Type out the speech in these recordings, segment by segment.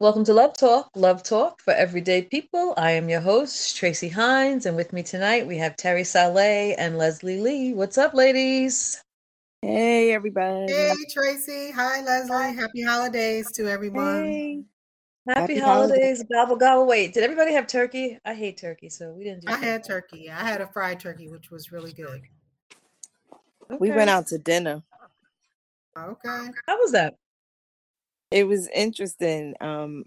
Welcome to Love Talk, Love Talk for Everyday People. I am your host, Tracy Hines, and with me tonight we have Terry Saleh and Leslie Lee. What's up, ladies? Hey, everybody. Hey, Tracy. Hi, Leslie. Happy holidays to everyone. Hey. Happy, Happy holidays, gobble gobble. Wait, did everybody have turkey? I hate turkey, so we didn't do I turkey. had turkey. I had a fried turkey, which was really good. We went out to dinner. Okay. How was that? It was interesting. Um,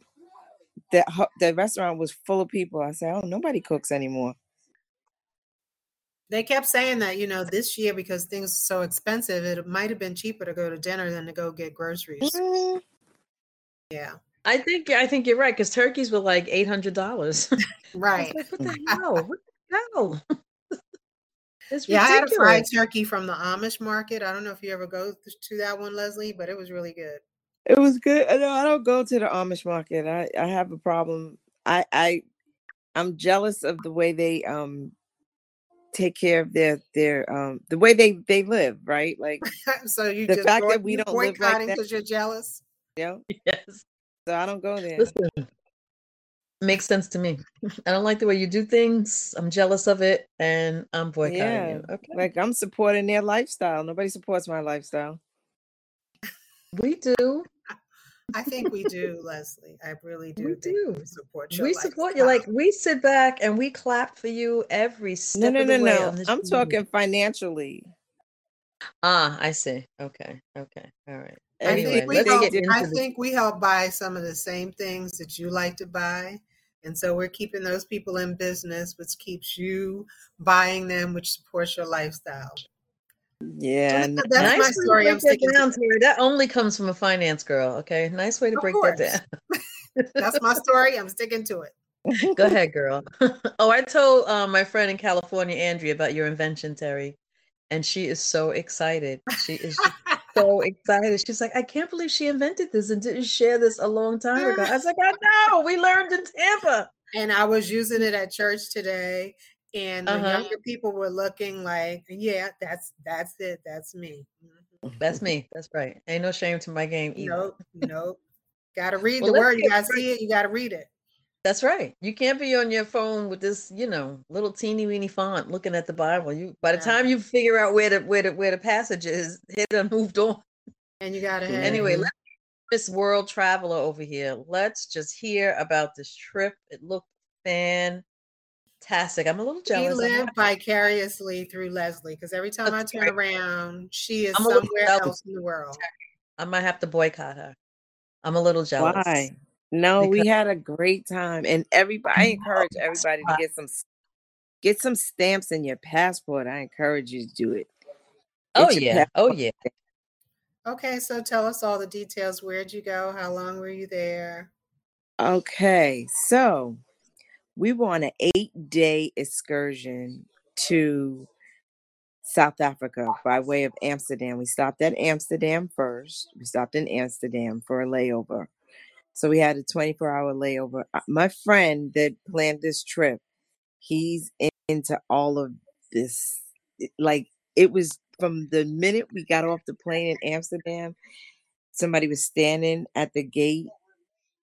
that hu- the restaurant was full of people. I said, "Oh, nobody cooks anymore." They kept saying that, you know, this year because things are so expensive, it might have been cheaper to go to dinner than to go get groceries. Mhm. Yeah. I think I think you're right because turkeys were like eight hundred dollars. Right. like, what the hell? What the hell? it's Yeah, I had a fried turkey from the Amish market. I don't know if you ever go to that one, Leslie, but it was really good. It was good. No, I don't go to the Amish market. I I have a problem. I I I'm jealous of the way they um take care of their their um the way they they live. Right, like so you The just fact boy- that we don't live like that- because you're jealous. Yeah. Yes. So I don't go there. Listen, makes sense to me. I don't like the way you do things. I'm jealous of it, and I'm boycotting Yeah, you. Okay, like I'm supporting their lifestyle. Nobody supports my lifestyle. We do. I think we do, Leslie. I really do We do. we support your We support you. Like we sit back and we clap for you every step No, no, of the no, way. no. on I'm journey. talking financially. Ah, I see. Okay, okay, all right. I Anyway, think we let's help, get into I the- think we help buy some of the same things that you like to buy. And so we're keeping those people in business, which keeps you buying them, which supports your lifestyle. Yeah, That's, that's nice my story. I'm that sticking down, to. Terry. That only comes from a finance girl. Okay, nice way to Of break course. that down. That's my story. I'm sticking to it. Go ahead, girl. oh, I told um, my friend in California, Andrea, about your invention, Terry, and she is so excited. She is so excited. She's like, I can't believe she invented this and didn't share this a long time ago. I was like, I know. We learned in Tampa. And I was using it at church today, and the Uh-huh. younger people were looking like, "Yeah, that's that's it. That's me." Mhm. That's me. That's right. Ain't no shame to my game either. Nope, nope. Got to read Well, the word. You got to straight- see it. You got to read it. That's right. You can't be on your phone with this, you know, little teeny weeny font looking at the Bible. You by the Yeah. time you figure out where the where the where the passage is, it done moved on. And you got to Yeah. have Anyway, Mhm. let's this world traveler over here. Let's just hear about this trip. It looked fantastic. I'm a little jealous. I'm live vicariously through Leslie because every time I turn right. around, she is I'm somewhere else in the world. I might have to boycott her. I'm a little jealous. Why? No, we had a great time, and everybody. I encourage everybody to get some get some stamps in your passport. I encourage you to do it. Oh Get your yeah. Oh yeah. Okay, so tell us all the details. Where'd you go? How long were you there? Okay, so we were on an eight day excursion to South Africa by way of Amsterdam. We stopped at Amsterdam first. We stopped in Amsterdam for a layover. So we had a 24 hour layover. Uh, My friend that planned this trip, he's in- into all of this. Like it was from the minute we got off the plane in Amsterdam, somebody was standing at the gate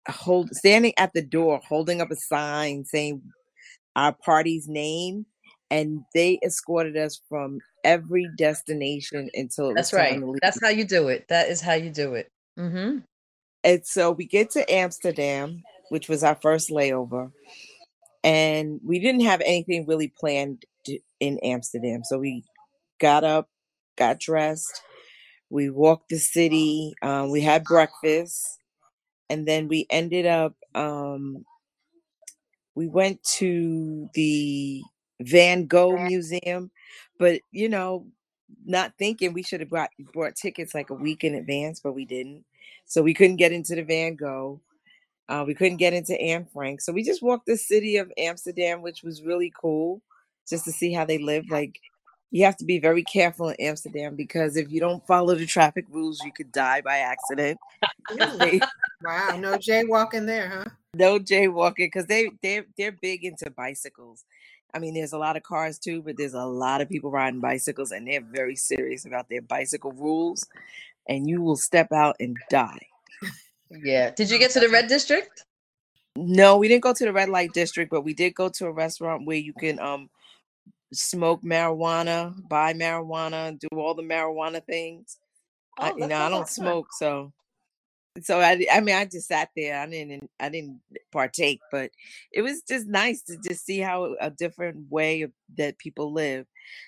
hold standing at the door holding up a sign saying our party's name and they escorted us from every destination until it was That's right. That's how you do it. That is how you do it. Mm-hmm. and so we get to Amsterdam, which was our first layover, and we didn't have anything really planned in Amsterdam. So we got up, got dressed, we walked the city, um, we had breakfast, and then we ended up. Um, we went to the Van Gogh Museum, but you know, not thinking we should have brought bought tickets like a week in advance, but we didn't. So we couldn't get into the Van Gogh. Uh, we couldn't get into Anne Frank. So we just walked the city of Amsterdam, which was really cool, just to see how they live. Like you have to be very careful in Amsterdam because if you don't follow the traffic rules, you could die by accident. Really? wow, no jaywalking there, huh? no jaywalking because they they they're big into bicycles. I mean, there's a lot of cars too, but there's a lot of people riding bicycles, and they're very serious about their bicycle rules. And you will step out and die. Yeah. Did you get to the red district? No, we didn't go to the red light district, but we did go to a restaurant where you can um smoke marijuana, buy marijuana, do all the marijuana things. Oh, I, you know, I don't smoke, so so I, I mean, I just sat there. I didn't, I didn't partake, but it was just nice to just see how a different way of, that people live.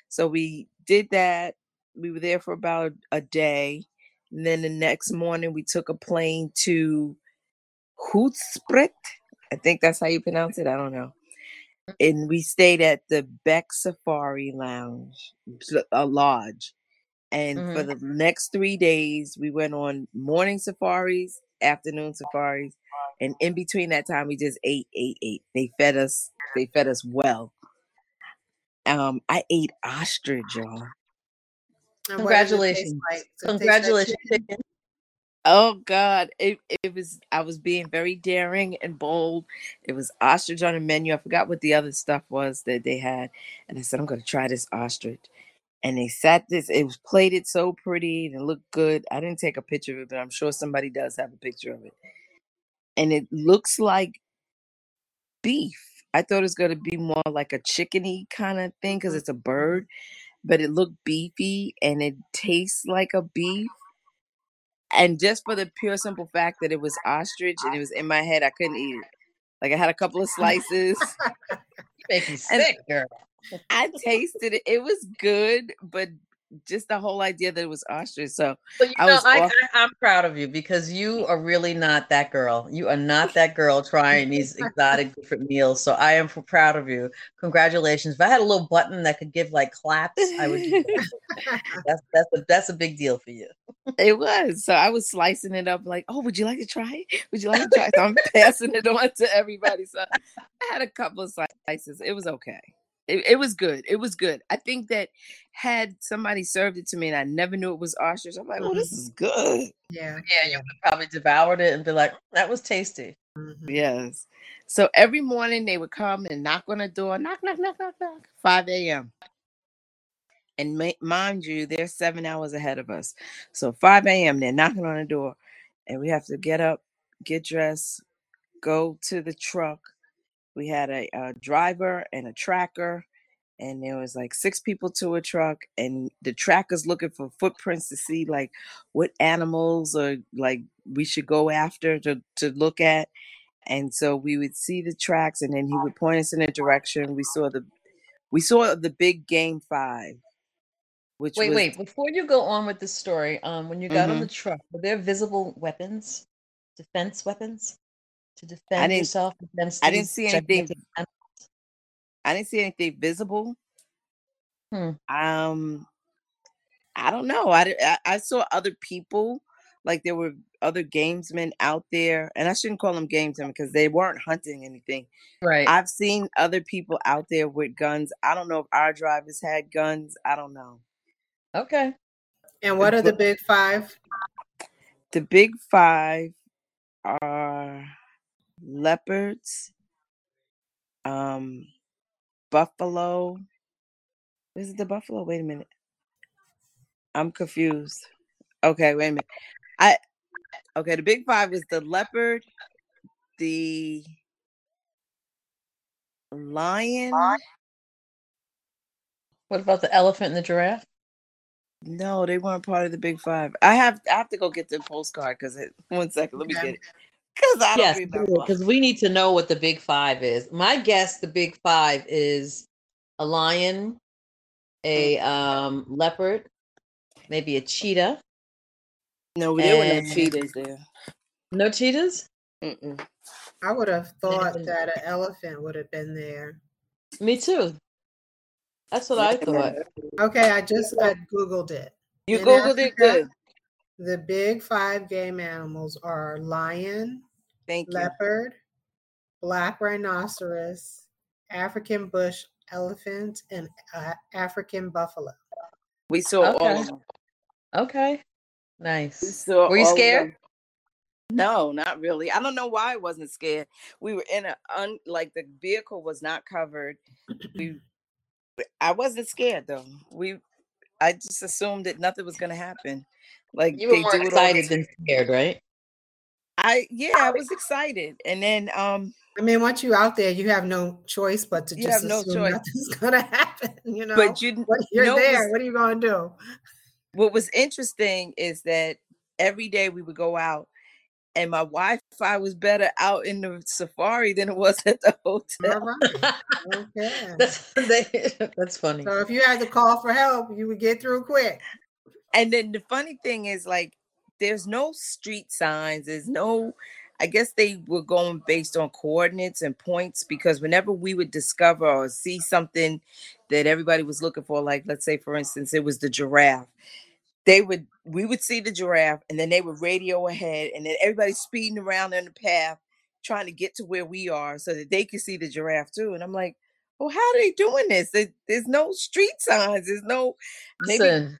So we did that. We were there for about a day, and then the next morning we took a plane to Hoedspret. I think that's how you pronounce it. I don't know. And we stayed at the Beck Safari Lounge, a lodge. And for Mhm. the next three days, we went on morning safaris, afternoon safaris, and in between that time, we just ate, ate, ate. They fed us. They fed us well. Um, I ate ostrich, y'all. And what does it taste Congratulations. like? Does it taste like Congratulations, chicken? chicken. Oh God, it it was. I was being very daring and bold. It was ostrich on the menu. I forgot what the other stuff was that they had, and I said, "I'm going to try this ostrich." And they sat this. It was plated so pretty and it looked good. I didn't take a picture of it, but I'm sure somebody does have a picture of it. And it looks like beef. I thought it was going to be more like a chickeny kind of thing because it's a bird, but it looked beefy and it tastes like a beef. And just for the pure simple fact that it was ostrich and it was in my head, I couldn't eat it. Like I had a couple of slices. You make me sick, girl. I tasted it. It was good, but just the whole idea that it was ostrich. So you I know, I, I'm proud of you because you are really not that girl. You are not that girl trying these exotic different meals. So I am proud of you. Congratulations. If I had a little button that could give like claps, I would. That. that's that's a that's a big deal for you. it was. So I was slicing it up like, oh, would you like to try it? Would you like to try it? So I'm passing it on to everybody. So I had a couple of slices. It was okay. It, it was good. It was good. I think that had somebody served it to me and I never knew it was ostrich, I'm like, oh, this is good. Yeah. Yeah, you would probably devoured it and be like, that was tasty. Mhm. Yes. So every morning they would come and knock on the door, knock, knock, knock, knock, knock, 5 a.m. And ma- mind you, they're seven hours ahead of us. So 5 a.m., they're knocking on the door, and we have to get up, get dressed, go to the truck. We had a, a driver and a tracker, and there was like six people to a truck, and the tracker's looking for footprints to see like what animals or like we should go after to, to look at. And so we would see the tracks, and then he would point us in a direction. We saw the we saw the big game five, which Wait, was wait. Before you go on with the story, um, when you got on Mhm. the truck, were there visible weapons, defense weapons, to defend didn't- yourself against? I didn't see anything animals? I didn't see anything visible. Hmm. Um, I don't know. I, I I saw other people, like there were other gamesmen out there, and I shouldn't call them gamesmen because they weren't hunting anything. Right. I've seen other people out there with guns. I don't know if our drivers had guns. I don't know. okay. And what are the big five? The big five are leopards, um, buffalo. Is it the buffalo? Wait a minute. I'm confused. Okay, wait a minute. I okay. The big five was the leopard, the lion. What about the elephant and the giraffe? No, they weren't part of the big five. I have I have to go get the postcard because it. One second, let me Okay. get it. Because I don't Yes, remember. because we need to know what the big five is. My guess, the big five is a lion, a um, leopard, maybe a cheetah. No, there were no and- cheetahs there. No cheetahs. Mm-mm. I would have thought then- that an elephant would have been there. Me too. That's what I thought. Okay, I just I googled it. You In googled it good. The big five game animals are lion, Thank you. leopard, black rhinoceros, African bush elephant, and uh, African buffalo. We saw all Okay. of them. Okay, We nice. saw Were you scared? No, not really. I don't know why I wasn't scared. We were in a un like the vehicle was not covered. We I wasn't scared though. We I just assumed that nothing was gonna happen. Like You were they more do it all the excited time. than scared, right? I yeah, I was excited, and then um, I mean, once you out there, you have no choice but to You just have no choice. nothing's gonna happen. You know, but you What- you're know there. what's- What are you gonna do? what was interesting is that every day we would go out and my Wi-Fi was better out in the safari than it was at the hotel. right. Okay. that's they, that's funny. So if you had to call for help, you would get through quick. And then the funny thing is like there's no street signs, there's no I guess they were going based on coordinates and points because whenever we would discover or see something that everybody was looking for, like let's say for instance, it was the giraffe, they would we would see the giraffe and then they would radio ahead and then everybody's speeding around in the path trying to get to where we are so that they could see the giraffe too. And I'm like, well, how are they doing this? There's no street signs, there's no maybe Listen,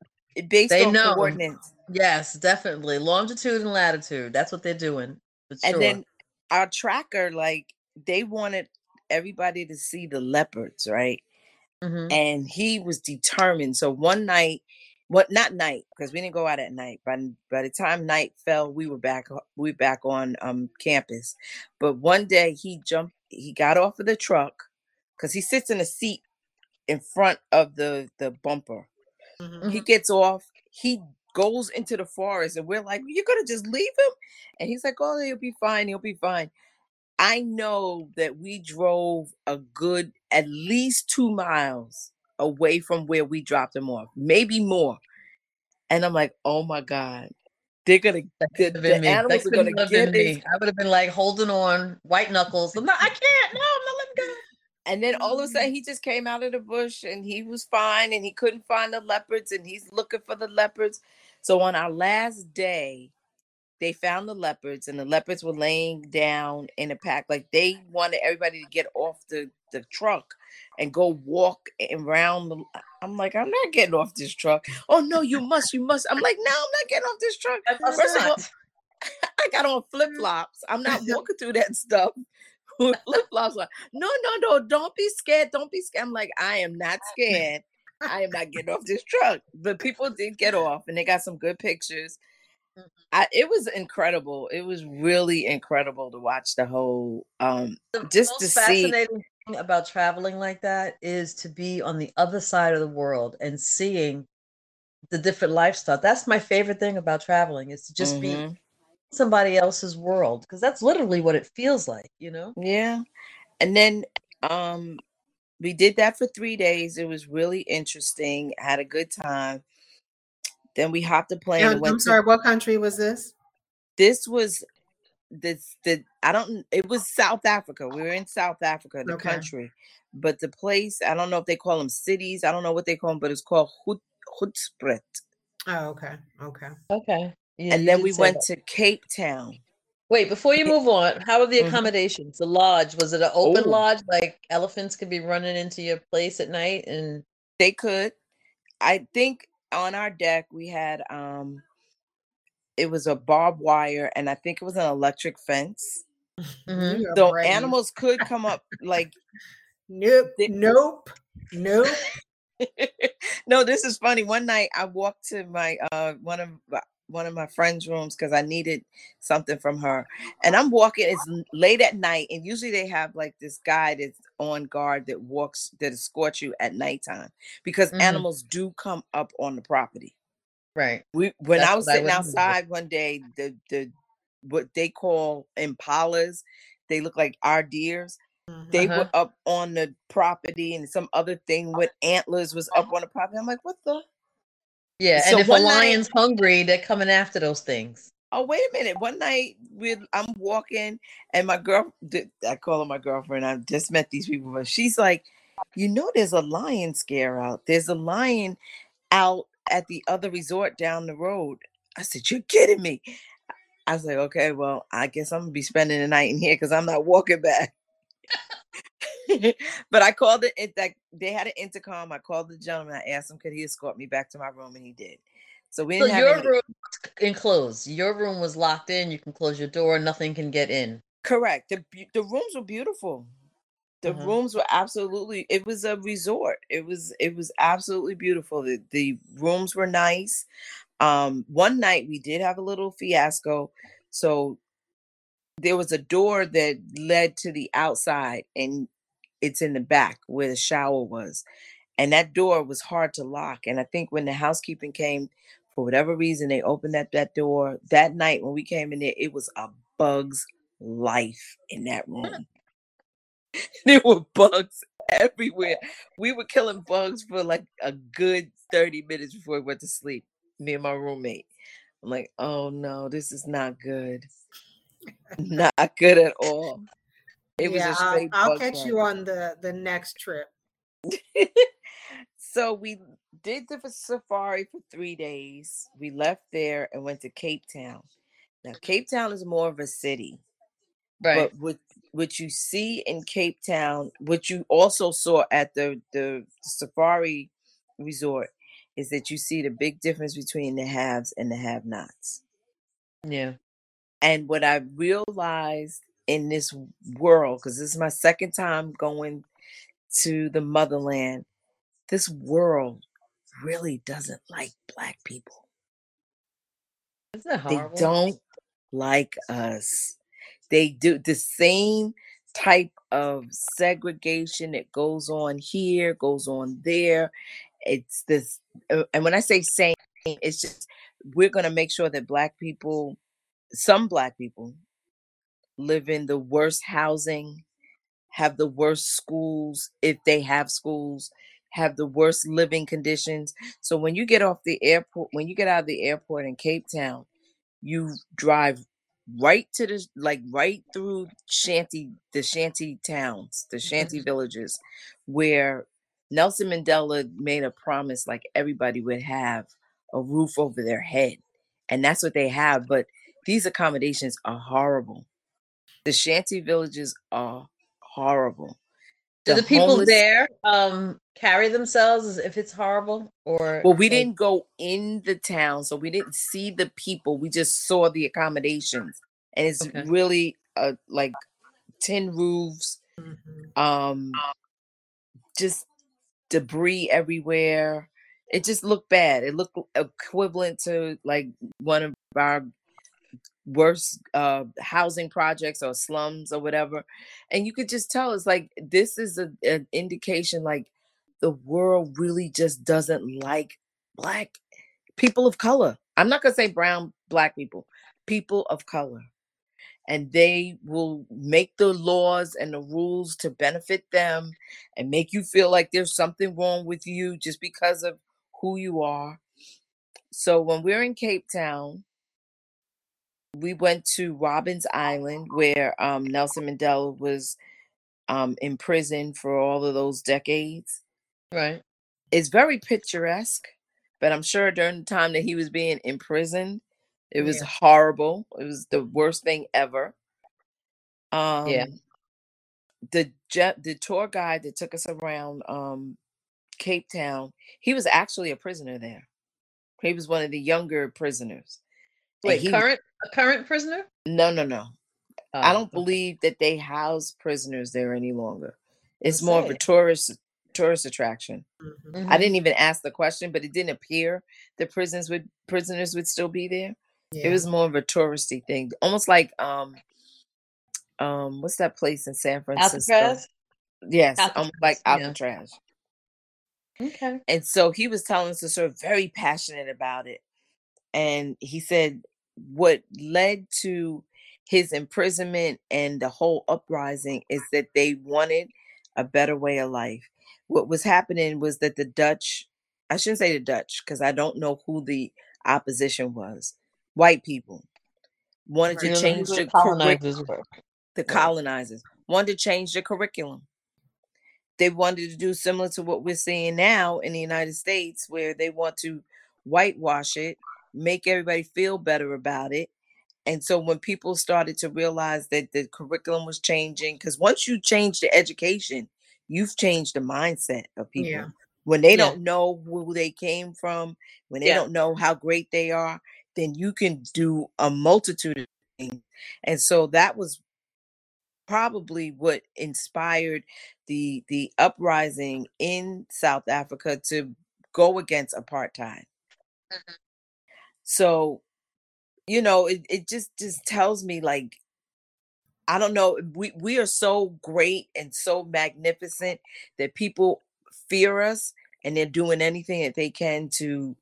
based they on know. coordinates. yes, definitely longitude and latitude. That's what they're doing. For sure. And then our tracker, like they wanted everybody to see the leopards, right? Mhm. And he was determined. So one night, what not night, because we didn't go out at night. By by the time night fell, we were back we were back on um campus. But one day he jumped, he got off of the truck because he sits in a seat in front of the the bumper. Mhm. He gets off, he goes into the forest, and we're like, You're gonna just leave him? And he's like, Oh, he'll be fine, he'll be fine. I know that we drove a good at least two miles away from where we dropped him off, maybe more. And I'm like, oh my God, they're gonna the, the animals are gonna get me. I would have been like holding on, white knuckles. I'm not, I can't. No, I'm not letting go. And then all of a sudden mm-hmm. he just came out of the bush and he was fine and he couldn't find the leopards and he's looking for the leopards. So on our last day, they found the leopards and the leopards were laying down in a pack. Like they wanted everybody to get off the, the truck and go walk around the I'm like, I'm not getting off this truck. Oh no, you must, you must. I'm like, no, I'm not getting off this truck. I First of all. I got on flip flops. I'm not walking through that stuff flip flops. Like, no, no, no, don't be scared. Don't be scared. I'm like, I am not scared. I am not getting off this truck. But people did get off and they got some good pictures. Mhm. I, it was incredible. It was really incredible to watch the whole um The just most to see fascinating thing about traveling like that is to be on the other side of the world and seeing the different lifestyle. That's my favorite thing about traveling is to just be Mhm. Somebody else's world because that's literally what it feels like, you know? Yeah. And then um we did that for 3 days. It was really interesting. Had a good time. Then we hopped a plane Yeah, and I'm to sorry, what country was this? this was this the I don't it was South Africa. We were in South Africa, the Okay. country. But the place, I don't know if they call them cities. I don't know what they call them, but it's called Hoed, Hoedspruit. Oh, okay. Okay. Okay. Yeah, And then we went that. to Cape Town. Wait, before you move on, how are the Mhm. accommodations? The lodge, was it an open Oh. lodge? Like elephants could be running into your place at night and They could. I think on our deck we had um it was a barbed wire and I think it was an electric fence. Mhm. So brave. animals could come up like Nope. they- Nope. Nope. no, this is funny. One night I walked to my uh one of my- one of my friends' rooms because I needed something from her. And I'm walking, it's late at night, and usually they have like this guy that's on guard that walks that escorts you at nighttime because Mhm. animals do come up on the property. right. We when That's I was what I sitting outside one day, the the what they call impalas, they look like our deers. Mhm. They Uh-huh. were up on the property, and some other thing with antlers was up on the property. I'm like, what the? Yeah, So and if a one night- lion's hungry, they're coming after those things. Oh, wait a minute. One night we I'm walking and my girl, I call her my girlfriend. I've just met these people, but she's like, you know, there's a lion scare out. There's a lion out at the other resort down the road. I said, You're kidding me. I was like, okay, well, I guess I'm gonna be spending the night in here because I'm not walking back. but I called it, it that they had an intercom. I called the gentleman. I asked him could he escort me back to my room, and he did. So we So your any, room enclosed. Your room was locked in. You can close your door. Nothing can get in. Correct. The the rooms were beautiful. The Mhm. rooms were absolutely. It was a resort. It was it was absolutely beautiful. The the rooms were nice. Um, one night we did have a little fiasco. So there was a door that led to the outside and it's in the back where the shower was and that door was hard to lock and i think when the housekeeping came for whatever reason they opened up that door that night when we came in there it was a bug's life in that room. There were bugs everywhere. We were killing bugs for like a good 30 minutes before we went to sleep me and my roommate. I'm like oh no this is not good. Not good at all it was yeah, a I'll, straight I'll bug catch you on the the next trip. so we did the safari for three days. We left there and went to Cape Town. Now, Cape Town is more of a city, Right. but what what you see in Cape Town, what you also saw at the the safari resort, is that you see the big difference between the haves and the have-nots. Yeah. And what I realized in this world, because this is my second time going to the motherland, this world really doesn't like black people. Isn't that They don't like us. They do the same type of segregation that goes on here, goes on there. It's this, uh, and when I say same, it's just we're going to make sure that black people, some black people, live in the worst housing, have the worst schools if they have schools, have the worst living conditions. So when you get off the airport, when you get out of the airport in Cape Town, you drive right to the like right through shanty the shanty towns, the mm-hmm. shanty villages where Nelson Mandela made a promise like everybody would have a roof over their head. And that's what they have, but these accommodations are horrible. The shanty villages are horrible. Do the, people homeless- there um carry themselves as if it's horrible or Well, we didn't go in the town, so we didn't see the people. We just saw the accommodations, and it's Okay. really uh, like tin roofs, Mhm. um, just debris everywhere. It just looked bad. It looked equivalent to like one of our worst uh housing projects or slums or whatever and you could just tell it's like this is a, an indication like the world really just doesn't like black people of color. I'm not going to say brown black people people of color and they will make the laws and the rules to benefit them and make you feel like there's something wrong with you just because of who you are. So when we're in cape town we went to Robben's Island where um, Nelson Mandela was um, in prison for all of those decades. right. It's very picturesque, but I'm sure during the time that he was being imprisoned, it was Yeah. horrible. It was the worst thing ever. Um, The je- the tour guide that took us around um, Cape Town, he was actually a prisoner there. He was one of the younger prisoners. Wait, he- current a current prisoner? No, no, no. Oh, I don't okay. believe that they house prisoners there any longer. It's more of a tourist tourist attraction. Mhm. I Mhm. didn't even ask the question, but it didn't appear the prisons would prisoners would still be there. Yeah. It was more of a touristy thing, almost like um um what's that place in San Francisco? Alcatraz? Yes, almost like Alcatraz, yeah. Alcatraz. Okay. And so he was telling us to sort of very passionate about it. And he said what led to his imprisonment and the whole uprising is that they wanted a better way of life. What was happening was that the Dutch, I shouldn't say the Dutch, because I don't know who the opposition was, white people wanted Right. to change the the colonizers the colonizers wanted to change the curriculum. They wanted to do similar to what we're seeing now in the United States, where they want to whitewash it, make everybody feel better about it. And so when people started to realize that the curriculum was changing, because once you change the education, you've changed the mindset of people. Yeah. When they Yeah. don't know who they came from, when they Yeah. don't know how great they are, then you can do a multitude of things. And so that was probably what inspired the the uprising in South Africa to go against apartheid. Mhm. So, you know, it, it just just tells me like I don't know. We we are so great and so magnificent that people fear us and they're doing anything that they can to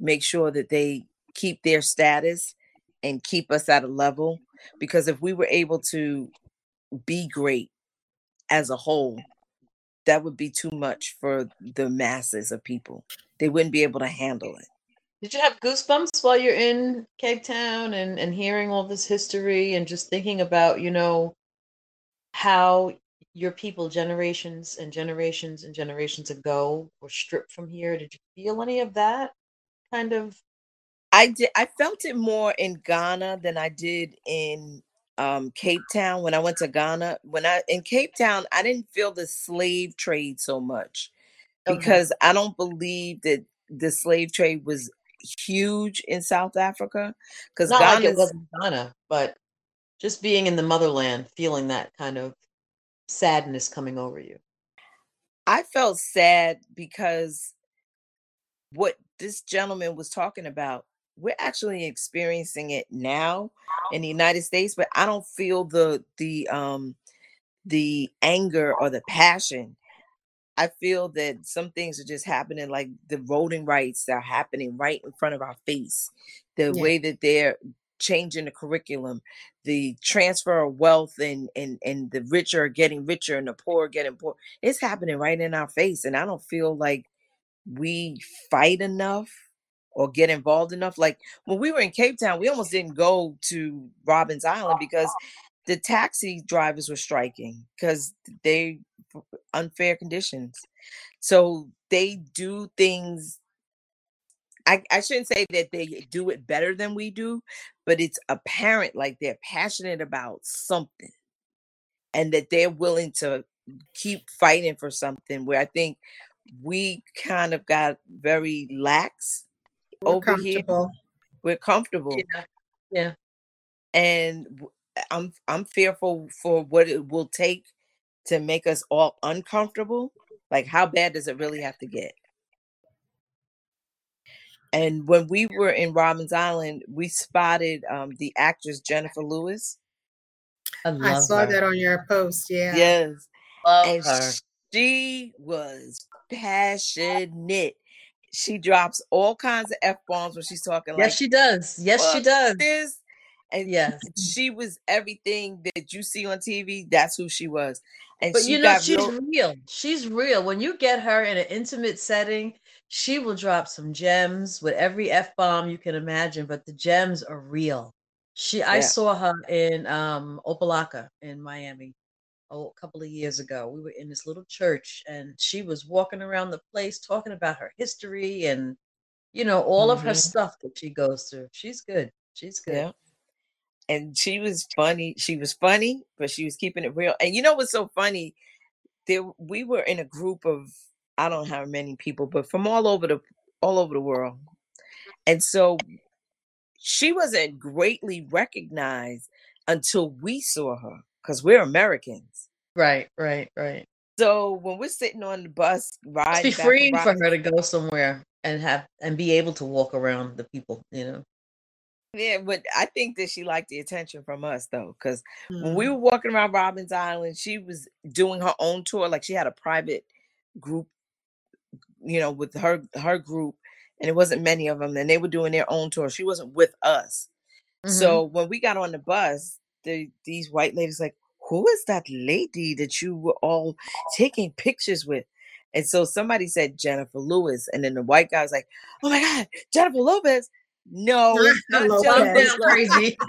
make sure that they keep their status and keep us at a level because if we were able to be great as a whole that would be too much for the masses of people they wouldn't be able to handle it did you have goosebumps while you're in Cape Town and, and hearing all this history and just thinking about, you know, how your people generations and generations and generations ago were stripped from here? Did you feel any of that kind of? I did. I felt it more in Ghana than I did in um, Cape Town. When I went to Ghana, when I in Cape Town, I didn't feel the slave trade so much because okay. I don't believe that the slave trade was huge in South Africa because Ghana like it wasn't Ghana, but just being in the motherland, feeling that kind of sadness coming over you. I felt sad because what this gentleman was talking about, we're actually experiencing it now in the United States, but I don't feel the the um the anger or the passion I feel that some things are just happening, like the voting rights that are happening right in front of our face. The yeah. way that they're changing the curriculum, the transfer of wealth, and and and the richer are getting richer and the poor are getting poor. It's happening right in our face, and I don't feel like we fight enough or get involved enough. Like when we were in Cape Town, we almost didn't go to Robben's Island because the taxi drivers were striking because they unfair conditions. So they do things. I, I shouldn't say that they do it better than we do, but it's apparent like they're passionate about something and that they're willing to keep fighting for something where I think we kind of got very lax We're over here. We're comfortable. Yeah. yeah. And I'm I'm fearful for what it will take to make us all uncomfortable, like how bad does it really have to get? And when we were in Robben's Island, we spotted um, the actress Jennifer Lewis. I, I saw her. that on your post. Yeah. Yes. Love and her. she was passionate. She drops all kinds of f bombs when she's talking. Yes, like, she does. Yes, she does. This and yes, she was everything that you see on TV. That's who she was. And but you know, she's real-, real. She's real. When you get her in an intimate setting, she will drop some gems with every f bomb you can imagine. But the gems are real. She, yeah. I saw her in um, Opa-locka in Miami oh, a couple of years ago. We were in this little church, and she was walking around the place talking about her history and you know all mm-hmm. of her mm-hmm. stuff that she goes through. She's good. She's good. Yeah and she was funny. She was funny, but she was keeping it real. And you know what's so funny? There we were in a group of I don't know how many people, but from all over the all over the world. And so she wasn't greatly recognized until we saw her because we're Americans. Right, right, right. So when we're sitting on the bus, riding, be freeing for her to go somewhere and have and be able to walk around the people, you know. Yeah, but I think that she liked the attention from us though, because mm-hmm. when we mm-hmm. were walking around Robben's Island, she was doing her own tour. Like she had a private group, you know, with her her group, and it wasn't many of them, and they were doing their own tour. She wasn't with us. Mm-hmm. So when we got on the bus, the these white ladies like, who is that lady that you were all taking pictures with? And so somebody said Jennifer Lewis, and then the white guy was like, "Oh my God, Jennifer Lopez!" No, not down crazy.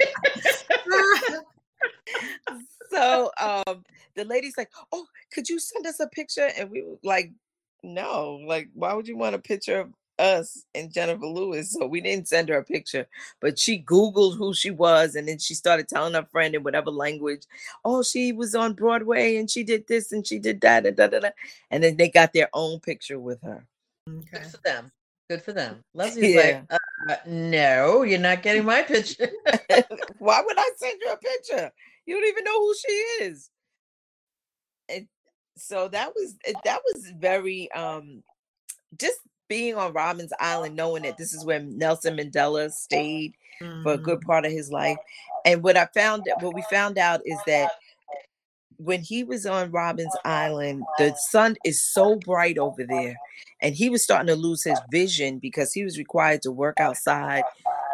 so um the lady's like, Oh, could you send us a picture? And we were like, No, like, why would you want a picture of us and Jennifer Lewis? So we didn't send her a picture, but she Googled who she was and then she started telling her friend in whatever language, Oh, she was on Broadway and she did this and she did that and da, da, da. and then they got their own picture with her. Okay. Good for them. Good for them. Leslie's yeah. like, uh, no, you're not getting my picture. Why would I send you a picture? You don't even know who she is. And so that was eh, that was very um just being on Robben's Island, knowing that this is where Nelson Mandela stayed for a good part of his life. And what I found, what we found out is that when he was on Robben's Island, the sun is so bright over there, and he was starting to lose his vision because he was required to work outside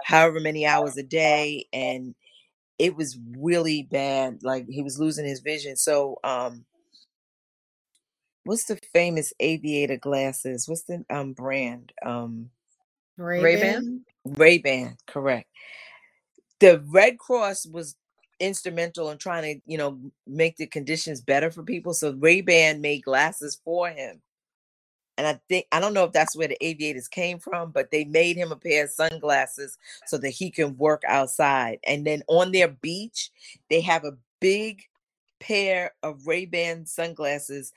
however many hours a day, and it was really bad. Like he was losing his vision. So, um, what's the famous aviator glasses? What's the um brand? Um, Ray-Ban? Ray Ban, correct. The Red Cross was instrumental in trying to, you know, make the conditions better for people. So Ray Ban made glasses for him. And I think I don't know if that's where the aviators came from, but they made him a pair of sunglasses so that he can work outside. And then on their beach, they have a big pair of Ray Ban sunglasses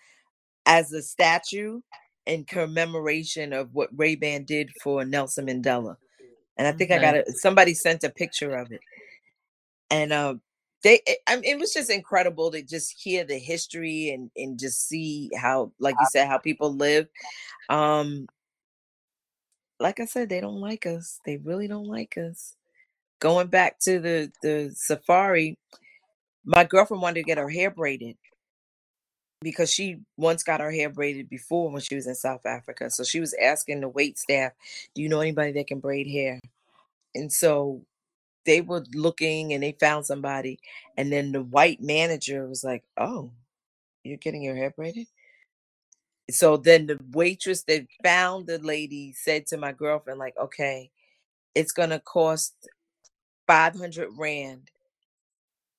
as a statue in commemoration of what Ray Ban did for Nelson Mandela. And I think I got it. Somebody sent a picture of it, and uh, they. It, I mean, it was just incredible to just hear the history and and just see how, like you said, how people live. Um, like I said, they don't like us. They really don't like us. Going back to the the safari, my girlfriend wanted to get her hair braided because she once got her hair braided before when she was in South Africa. So she was asking the wait staff, "Do you know anybody that can braid hair?" And so they were looking and they found somebody. And then the white manager was like, "Oh, you're getting your hair braided?" So then the waitress that found the lady said to my girlfriend, like, "Okay, it's gonna cost 500 rand.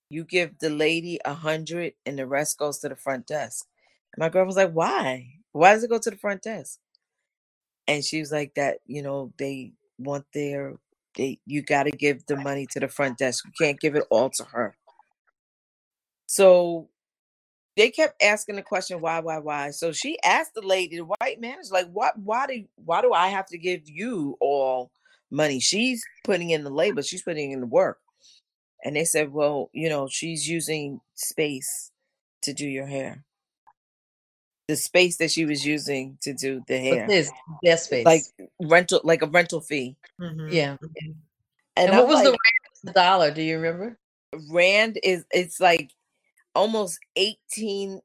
You give the lady a hundred and the rest goes to the front desk." And my girlfriend was like, "Why? Why does it go to the front desk?" And she was like, "That you know they want their they you got to give the money to the front desk. You can't give it all to her." So they kept asking the question why why why so she asked the lady the white manager like what why do why do i have to give you all money she's putting in the labor she's putting in the work and they said well you know she's using space to do your hair the space that she was using to do the hair What's his their space? like rental like a rental fee Mhm. yeah. And, and, what I'm was the like, rate of the dollar? Do you remember? rand is it's like almost 18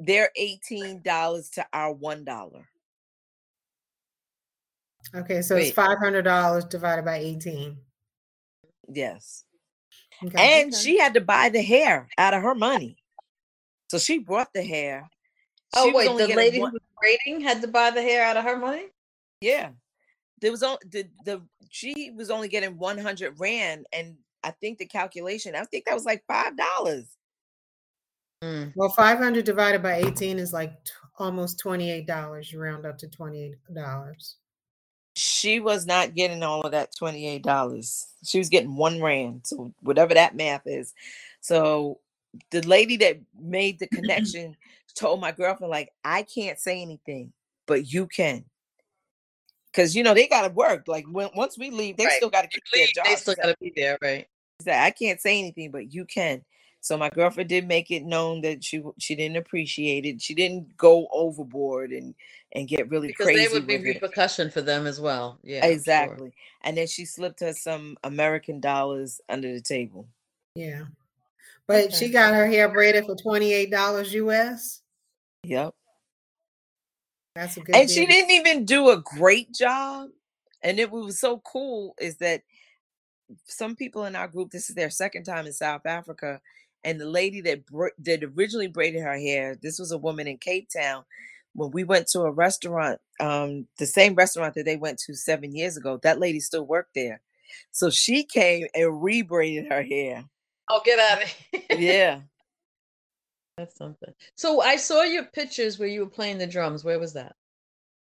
they're 18 dollars to our one dollar Okay, so it's five hundred dollars divided by eighteen. yes Okay. And Okay. she had to buy the hair out of her money. So she brought the hair. Oh wait, the lady one- who was braiding had to buy the hair out of her money. yeah. There was only the the she was only getting 100 rand and I think the calculation, I think that was like five dollars. Mm. well, five hundred divided by eighteen is like t- almost twenty-eight dollars. You round up to twenty-eight dollars. She was not getting all of that $28. She was getting one rand. So whatever that math is. So the lady that made the connection told my girlfriend, like, I can't say anything, but you can. Cause you know they gotta work. Like when once we leave, they Right. still gotta keep their jobs. They still gotta be there, right? said, I can't say anything, but you can. So my girlfriend did make it known that she she didn't appreciate it. She didn't go overboard and and get really Because crazy they would be with it. repercussion for them as well. Yeah, I'm sure. exactly. And then she slipped her some American dollars under the table. Yeah, but she got her hair braided for twenty-eight dollars US. Yep. That's a good. And she didn't even do a great job. And it was so cool is that some people in our group, this is their second time in South Africa, and the lady that that originally braided her hair, this was a woman in Cape Town. When we went to a restaurant, um, the same restaurant that they went to seven years ago, that lady still worked there. So she came and rebraided her hair. Oh, get out of here. Yeah. That's something. So I saw your pictures where you were playing the drums. Where was that?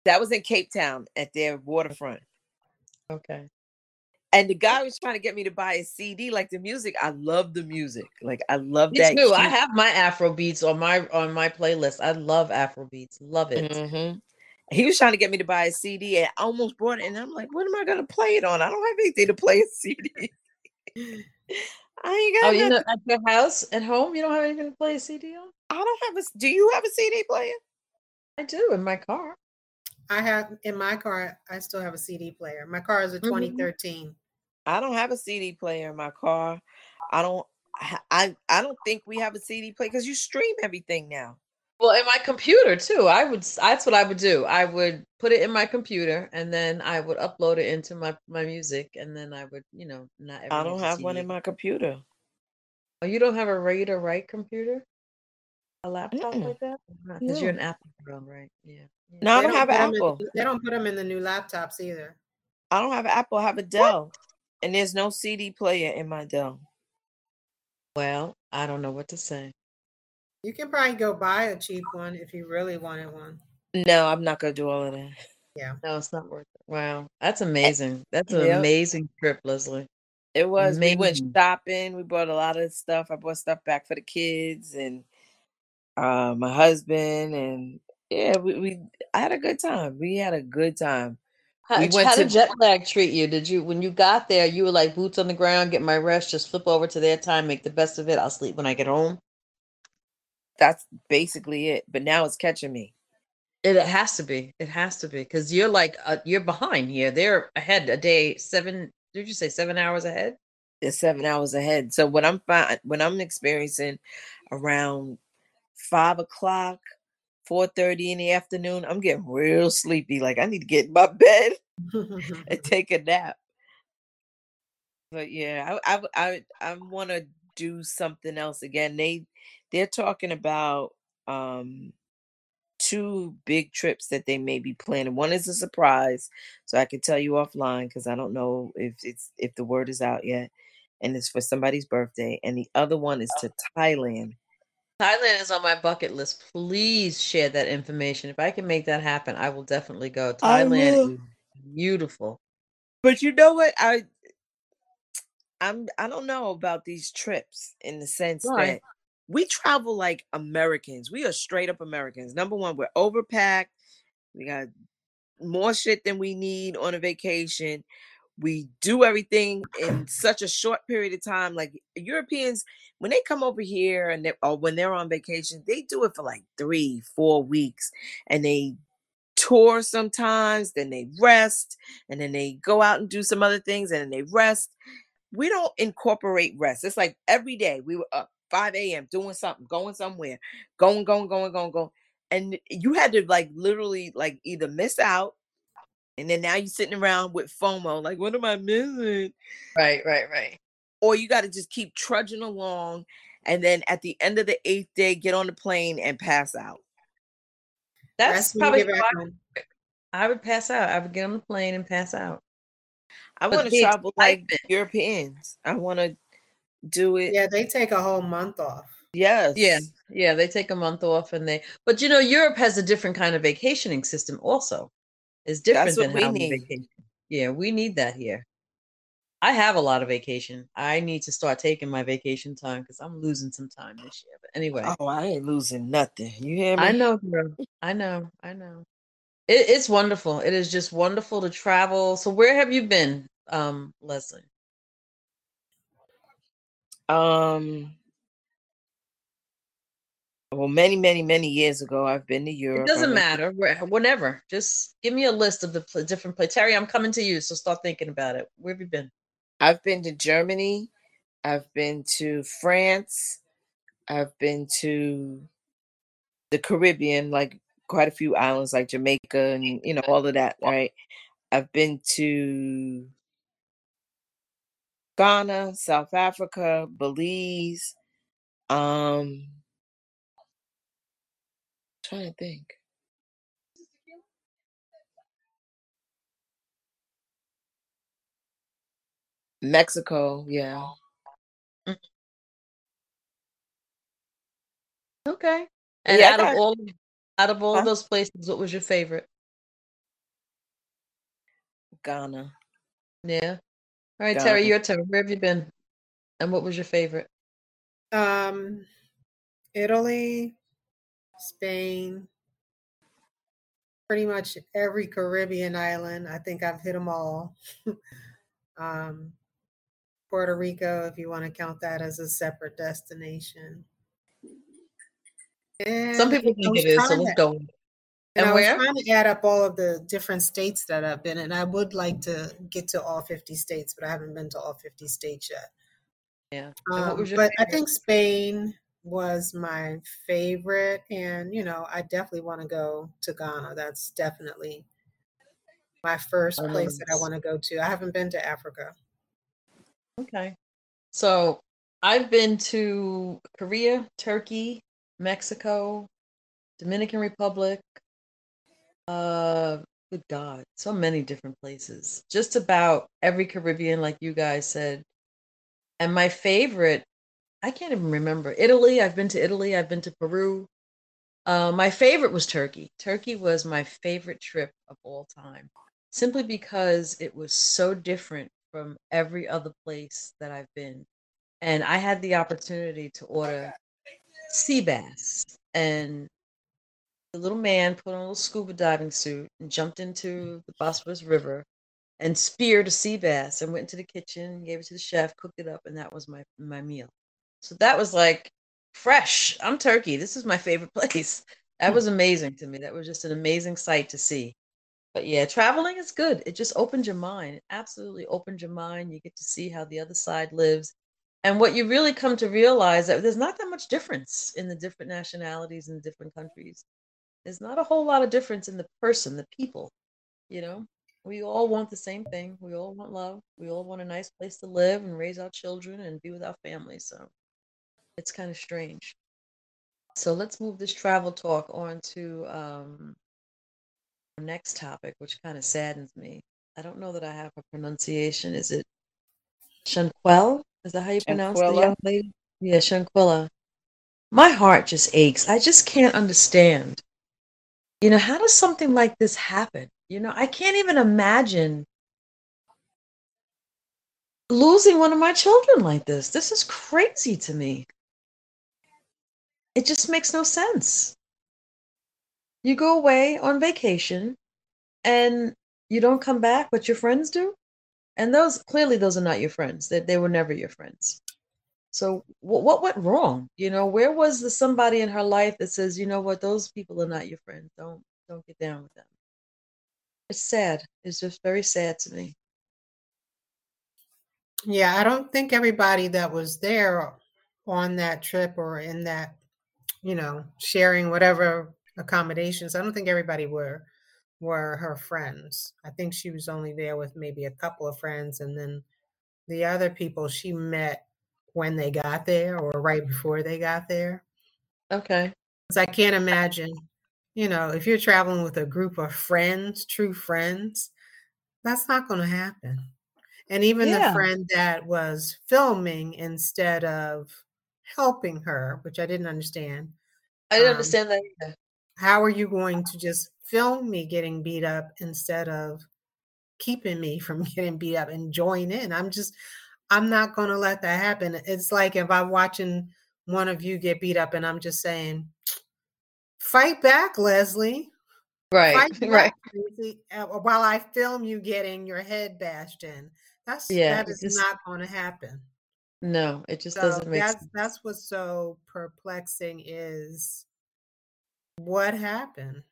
That was in Cape Town at their waterfront. Okay. And the guy was trying to get me to buy a CD, like the music. I love the music. Like I love Me that. too. I have my Afro beats on my on my playlist. I love Afro beats. Love it. Mhm. He was trying to get me to buy a CD and I almost bought it. And I'm like, what am I going to play it on? I don't have anything to play a CD. I ain't got Oh, you know, at your house, at home, you don't have anything to play a CD on? I don't have a. Do you have a CD player? I do in my car. I have in my car. I still have a CD player. My car is a Mhm. 2013. I don't have a CD player in my car. I don't. I I, I don't think we have a CD player because you stream everything now. Well, in my computer too. I would. That's what I would do. I would put it in my computer, and then I would upload it into my my music, and then I would, you know, not. I don't have one CD. in my computer. Oh, you don't have a ready to write computer, a laptop Mm-mm. like that, because you're an Apple girl, right? Yeah. yeah. No, I They don't have put an 'em in- Apple. they don't put them in the new laptops either. I don't have an Apple. I have a Dell, and there's no CD player in my Dell. Well, I don't know what to say. You can probably go buy a cheap one if you really wanted one. No, I'm not gonna do all of that. Yeah. No, it's not worth it. Wow, that's amazing. That's an Yep. amazing trip, Leslie. It was. We went shopping. We bought a lot of stuff. I bought stuff back for the kids and uh, my husband, and yeah, we, we. I had a good time. We had a good time. How, We went how to- did jet lag treat you? Did you, when you got there, you were like boots on the ground, get my rest, just flip over to their time, make the best of it. I'll sleep when I get home. That's basically it. But now it's catching me. It, has to be. It has to be because you're like uh, you're behind here. They're ahead a day. Seven? Did you say seven hours ahead? It's seven hours ahead. So when I'm fi- when I'm experiencing around five o'clock, four thirty in the afternoon, I'm getting real sleepy. Like I need to get in my bed and take a nap. But yeah, I I I, I want to do something else again. They they're talking about um two big trips that they may be planning. One is a surprise, so I can tell you offline because I don't know if it's if the word is out yet, and it's for somebody's birthday. And the other one is to Thailand. Thailand is on my bucket list. Please share that information. If I can make that happen, I will definitely go. Thailand beautiful. But you know what? I I'm I don't know about these trips in the sense that we travel like Americans. We are straight up Americans. Number one, we're overpacked. We got more shit than we need on a vacation. We do everything in such a short period of time. Like Europeans, when they come over here and they or when they're on vacation, they do it for like three, four weeks, and they tour sometimes, then they rest, and then they go out and do some other things, and then they rest. We don't incorporate rest. It's like every day we were up 5 a.m. doing something, going somewhere, going, going, going, going, going. And you had to like literally like either miss out, and then now you're sitting around with FOMO, like, what am I missing? Right, right, right. Or you got to just keep trudging along, and then at the end of the eighth day, get on the plane and pass out. That's when probably get I, home. I would pass out. I would get on the plane and pass out. I want to travel like excitement- Europeans. I want to do it. Yeah, they take a whole month off. Yes. Yeah, yeah, they take a month off and they but you know, Europe has a different kind of vacationing system also. It's different That's what than we how we vacation. Yeah, we need that here. I have a lot of vacation. I need to start taking my vacation time because I'm losing some time this year. But anyway, Oh, I ain't losing nothing. You hear me? I know, girl. I know, I know. It, it's wonderful. It is just wonderful to travel. So where have you been, um, Leslie? Um. Well, many, many, many years ago, I've been to Europe. It doesn't matter. where- Whenever. Just give me a list of the pl- different places. Terry, I'm coming to you, so start thinking about it. Where have you been? I've been to Germany. I've been to France. I've been to the Caribbean, like quite a few islands, like Jamaica and you know all of that. Right. I've been to Ghana, South Africa, Belize. Um, trying to think. Mexico, yeah. Okay. And Yeah, out of all out of all Huh? those places, what was your favorite? Ghana. Yeah. All right, Terry, your turn. Where have you been? And what was your favorite? Um, Italy, Spain, pretty much every Caribbean island. I think I've hit them all. um, Puerto Rico, if you want to count that as a separate destination. Some people think it is, so let's go. And, And I where? was trying to add up all of the different states that I've been in. I would like to get to all 50 states, but I haven't been to all 50 states yet. Yeah. Um, but I think Spain was my favorite. And, you know, I definitely want to go to Ghana. That's definitely my first Oh, place that I want to go to. I haven't been to Africa. Okay. So I've been to Korea, Turkey, Mexico, Dominican Republic. Uh, good God, so many different places. Just about every Caribbean, like you guys said. And my favorite, I can't even remember. Italy. I've been to Italy. I've been to Peru. Uh, my favorite was Turkey. Turkey was my favorite trip of all time, simply because it was so different from every other place that I've been. And I had the opportunity to order sea bass. And the little man put on a little scuba diving suit and jumped into the Bosphorus River and speared a sea bass and went into the kitchen, gave it to the chef, cooked it up, and that was my my meal. So that was like fresh. I'm Turkey. This is my favorite place. That was amazing to me. That was just an amazing sight to see. But yeah, traveling is good. It just opens your mind. It absolutely opens your mind. You get to see how the other side lives. And what you really come to realize that there's not that much difference in the different nationalities and different countries. There's not a whole lot of difference in the person, the people, you know? We all want the same thing. We all want love. We all want a nice place to live and raise our children and be with our families. So it's kind of strange. So let's move this travel talk on to um, our next topic, which kind of saddens me. I don't know that I have a pronunciation. Is it Shanquel? Is that how you pronounce the young lady? Yeah, Shanquella. My heart just aches. I just can't understand. You know, how does something like this happen? You know, I can't even imagine losing one of my children like this. This is crazy to me. It just makes no sense. You go away on vacation and you don't come back, but your friends do. And those clearly those are not your friends. That they, they were never your friends. So what what went wrong? You know, where was the somebody in her life that says, you know what, those people are not your friends. Don't don't get down with them. It's sad. It's just very sad to me. Yeah, I don't think everybody that was there on that trip or in that, you know, sharing whatever accommodations, I don't think everybody were were her friends. I think she was only there with maybe a couple of friends and then the other people she met when they got there or right before they got there. Okay. Because I can't imagine, you know, if you're traveling with a group of friends, true friends, that's not going to happen. And even the friend that was filming instead of helping her, which I didn't understand, I didn't Um, understand that either. how are you going to just film me getting beat up instead of keeping me from getting beat up and join in? I'm just, I'm not going to let that happen. It's like if I'm watching one of you get beat up and I'm just saying, fight back, Leslie. Right. Back, Right. Tracy, uh, while I film you getting your head bashed in. That's Yeah, that is just- not going to happen. No, it just So doesn't make that's sense. that's what's so perplexing is what happened?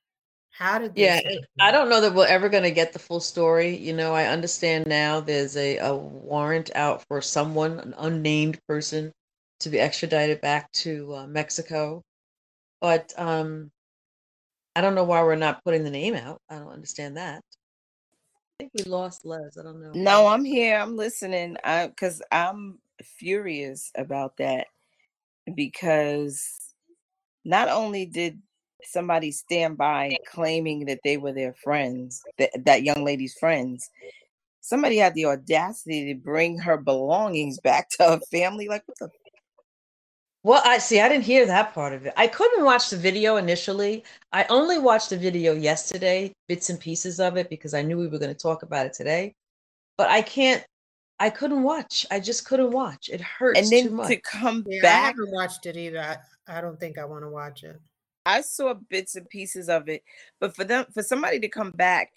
How did this Yeah, happen? I don't know that we're ever going to get the full story. You know, I understand now there's a, a warrant out for someone, an unnamed person, to be extradited back to uh, Mexico. But um, I don't know why we're not putting the name out. I don't understand that. I think we lost Les. I don't know. No, I'm here. I'm listening. I because I'm furious about that because not only did somebody stand by claiming that they were their friends, that that young lady's friends, somebody had the audacity to bring her belongings back to her family. Like what the Well, I see. I didn't hear that part of it. I couldn't watch the video initially. I only watched the video yesterday, bits and pieces of it, because I knew we were going to talk about it today. But I can't. I couldn't watch. I just couldn't watch. It hurts and too then much. to come Yeah, I haven't watched it either. I, I don't think I want to watch it. I saw bits and pieces of it, but for them, for somebody to come back,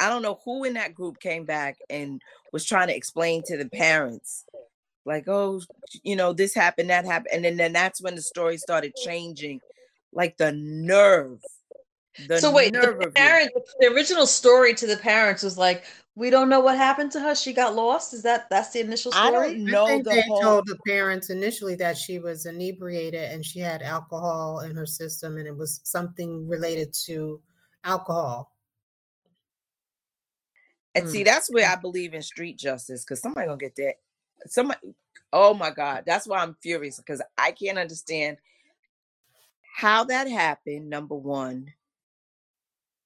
I don't know who in that group came back and was trying to explain to the parents, like, oh, you know, this happened, that happened, and then then that's when the story started changing, like the nerve. The so wait, the parents, the original story to the parents was like, we don't know what happened to her. She got lost. Is that that's the initial story? I story? don't I know think the they whole. told the parents initially that she was inebriated and she had alcohol in her system and it was something related to alcohol. And see, Hmm. that's where I believe in street justice because somebody gonna get that. Somebody, oh my God, that's why I'm furious because I can't understand how that happened. Number one,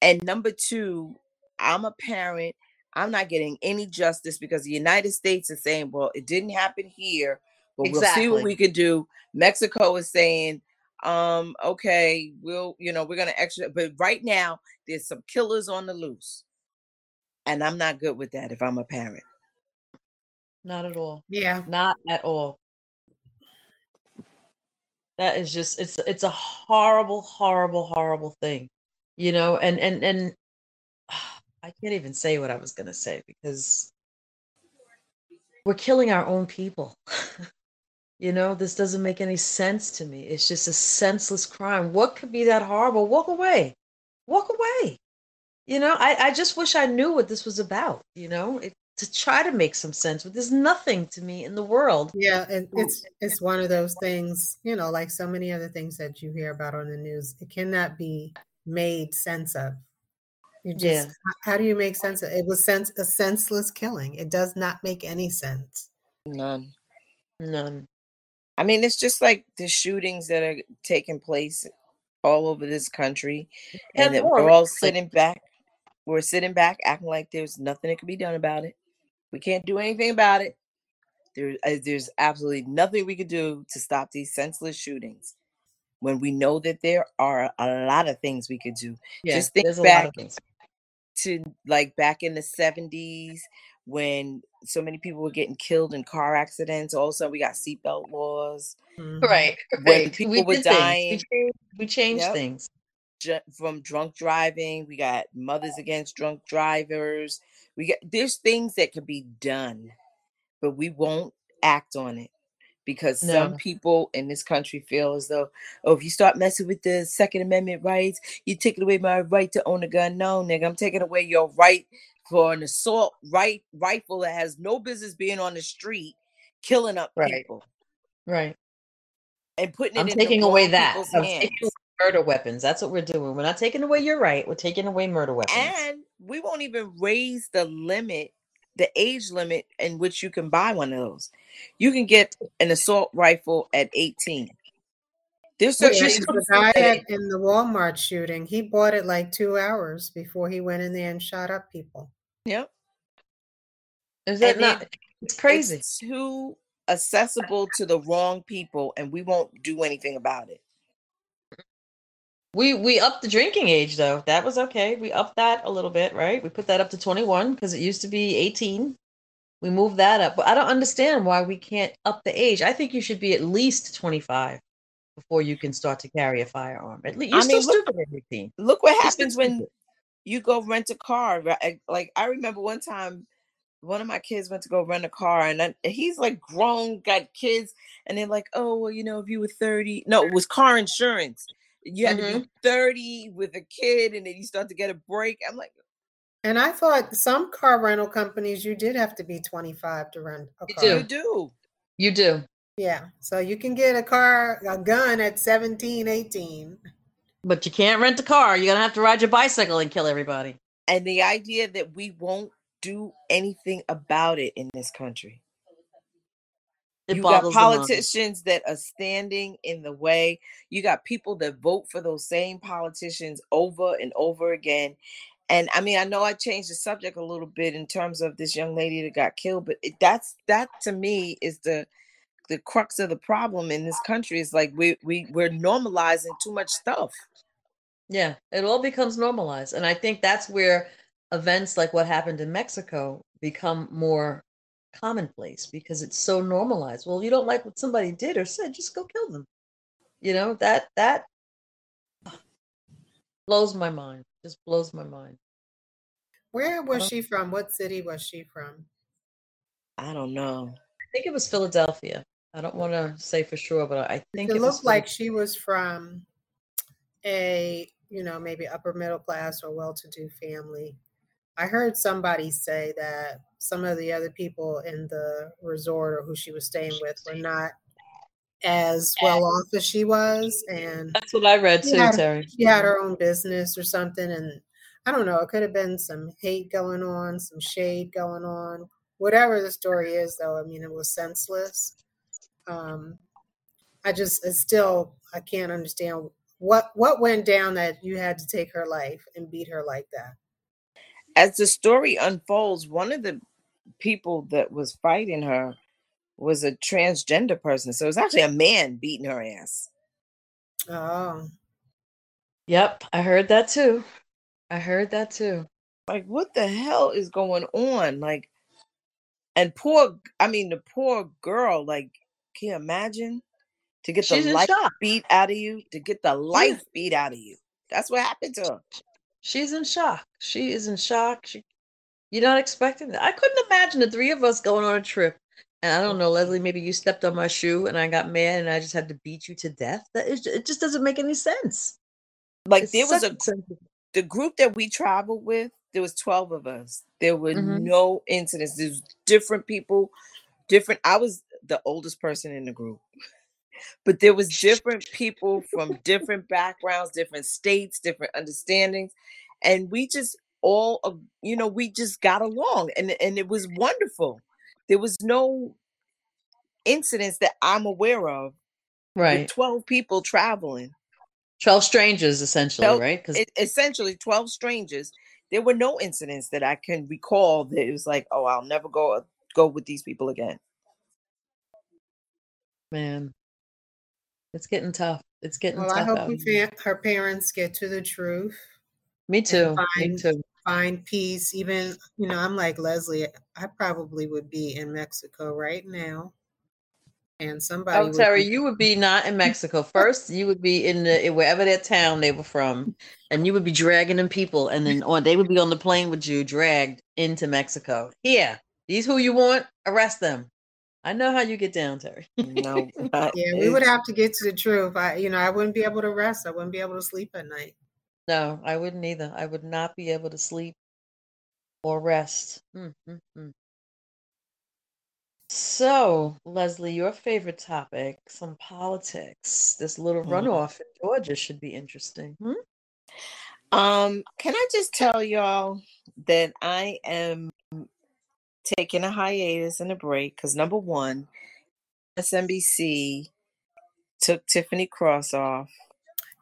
and number two, I'm a parent. I'm not getting any justice because the United States is saying, well, it didn't happen here, but we'll see what we can do. Mexico is saying, um, okay, we'll, you know, we're gonna extra, but right now there's some killers on the loose. And I'm not good with that if I'm a parent. Not at all. Yeah. Not at all. That is just it's it's a horrible, horrible, horrible thing. You know, and and and I can't even say what I was gonna say because we're killing our own people. you know, this doesn't make any sense to me. It's just a senseless crime. What could be that horrible? Walk away. Walk away. You know, I, I just wish I knew what this was about, you know, it, to try to make some sense, but there's nothing to me in the world. Yeah, and it's it's one of those things, you know, like so many other things that you hear about on the news. It cannot be made sense of. You just Yeah. how do you make sense of it? Was sense a senseless killing. It does not make any sense. None. None. I mean, it's just like the shootings that are taking place all over this country, and And that more we're all sitting back. We're sitting back, acting like there's nothing that can be done about it. We can't do anything about it. There, uh, there's absolutely nothing we could do to stop these senseless shootings. When we know that there are a lot of things we could do. Yeah, Just think back lot of things. to like back in the 70s when so many people were getting killed in car accidents. Also, we got seatbelt laws. Mhm. Right, When right. people we were did things. dying, We changed, we changed Yep. things. from drunk driving. We got mothers against drunk drivers. We got there's things that could be done, but we won't act on it because some people in this country feel as though, oh, if you start messing with the Second Amendment rights, you're taking away my right to own a gun. No, nigga, I'm taking away your right for an assault right rifle that has no business being on the street, killing up Right. people Right. and putting it I'm in taking away that. I'm taking murder weapons. That's what we're doing. We're not taking away your right. We're taking away murder weapons. and we won't even raise the limit the age limit in which you can buy one of those you can get an assault rifle at 18 there's Well, certain the guy at, in the Walmart shooting, he bought it like two hours before he went in there and shot up people. yep Is that and not? then It's crazy. it's too accessible to the wrong people and we won't do anything about it We we upped the drinking age though. That was okay. We upped that a little bit, right? We put that up to 21 because it used to be 18. We moved that up. But I don't understand why we can't up the age. I think you should be at least 25 before you can start to carry a firearm. At least you're still mean, look- stupid at 18. look what happens when you go rent a car eh, like i remember one time one of my kids went to go rent a car and I, he's like grown got kids and they're like oh well you know if you were 30 no it was car insurance you had to mm-hmm. be 30 with a kid and then you start to get a break i'm like And I thought some car rental companies, you did have to be 25 to rent a You car. do. you do You do. Yeah. So you can get a car, a gun at 17, 18. But you can't rent a car. You're going to have to ride your bicycle and kill everybody. and the idea that we won't do anything about it in this country It you got boggles politicians that are standing in the way. You got people that vote for those same politicians over and over again. And I mean, I know I changed the subject a little bit in terms of this young lady that got killed, but it, that's that to me is the the crux of the problem in this country. Is like we we we're normalizing too much stuff. Yeah, it all becomes normalized. And I think that's where events like what happened in Mexico become more commonplace because it's so normalized. Well, you don't like what somebody did or said, just go kill them. You know, that that blows my mind. Just blows my mind. Where was she from? What city was she from? I don't know. I think it was Philadelphia. I don't want to say for sure, but I think It it, looked like she was from a you know, maybe upper middle class or well to do family. I heard somebody say that some of the other people in the resort or who she was staying with were not as well off as she was. And that's what I read too, had, Terry. She had her own business or something. And I don't know, it could have been some hate going on, some shade going on. Whatever the story is, though, I mean, it was senseless. Um, I just, it's still, I can't understand what what went down that you had to take her life and beat her like that. As the story unfolds, one of the people that was fighting her was a transgender person. So it was actually a man beating her ass. Oh. Yep, I heard that too. I heard that too. Like, what the hell is going on? Like, and poor, I mean, the poor girl, like, can you imagine? To get She's the in life shock. beat out of you, to get the life beat out of you. That's what happened to her. She's in shock. She is in shock. She, you're not expecting that. I couldn't imagine the three of us going on a trip. And I don't know, Leslie, maybe you stepped on my shoe and I got mad and I just had to beat you to death. That is, it just doesn't make any sense. Like It's there was a the group that we traveled with, there was 12 of us. There were Mhm. no incidents. There's different people, different. I was the oldest person in the group. But there was different people from different backgrounds, different states, different understandings. And we just all uh, you know, we just got along and and it was wonderful. There was no incidents that I'm aware of with right. 12 people traveling. 12 strangers, essentially, Twelve- right? Because essentially 12 strangers there were no incidents that i can recall that it was like oh i'll never go go with these people again man, it's getting tough. It's getting Well, I hope out you here. her parents get to the truth, Me too. Me too. Find peace. Even, you know, I'm like Leslie, I probably would be in Mexico right now. And somebody Oh, would Terry, be- you would be not in Mexico. First, you would be in the wherever that town they were from, and you would be dragging them people, and then on they would be on the plane with you, dragged into Mexico. Here, these who you want, arrest them. I know how you get down, Terry. no not- Yeah, we would have to get to the truth. I, you know, I wouldn't be able to rest. I wouldn't be able to sleep at night. No, I wouldn't either. I would not be able to sleep or rest. Mm, mm, mm. So, Leslie, your favorite topic, some politics. This little Mhm. runoff in Georgia should be interesting. Hmm? um can i just tell y'all that i am taking a hiatus and a break because number one MSNBC took tiffany cross off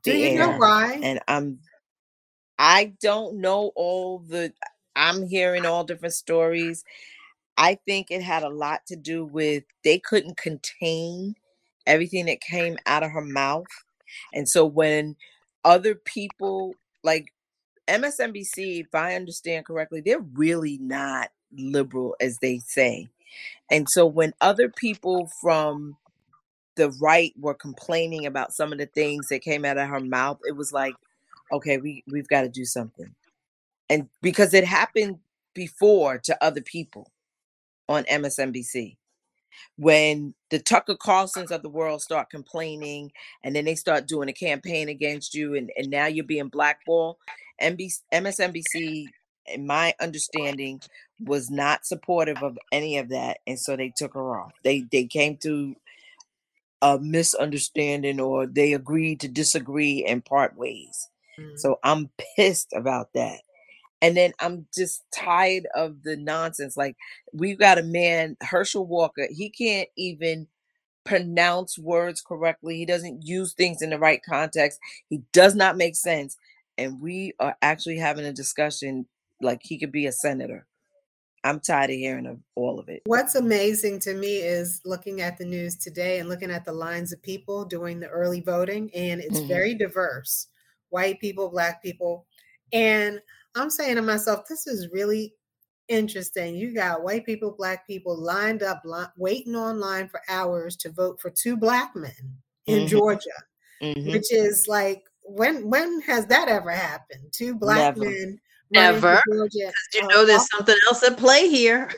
Do the you know air. why? and I'm I don't know all the I'm hearing all different stories. I think it had a lot to do with they couldn't contain everything that came out of her mouth. And so when other people like MSNBC, if I understand correctly, they're really not liberal as they say. And so when other people from the right were complaining about some of the things that came out of her mouth, it was like, okay, we we've got to do something. And because it happened before to other people on MSNBC. When the Tucker Carlsons of the world start complaining and then they start doing a campaign against you and, and now you're being blackballed, NBC, MSNBC, in my understanding, was not supportive of any of that. And so they took her off. They they came to a misunderstanding or they agreed to disagree and part ways. Mm. So I'm pissed about that. And then I'm just tired of the nonsense. Like we've got a man, Herschel Walker, he can't even pronounce words correctly. He doesn't use things in the right context. He does not make sense. And we are actually having a discussion like he could be a senator. I'm tired of hearing of all of it. What's amazing to me is looking at the news today and looking at the lines of people doing the early voting, and it's Mhm. very diverse white people, black people. And I'm saying to myself, this is really interesting. You got white people, black people lined up, li- waiting online for hours to vote for two black men in Mhm. Georgia, Mhm. which is like, when when has that ever happened? Two black Never. men running Never. Georgia. You know, there's something else at play here.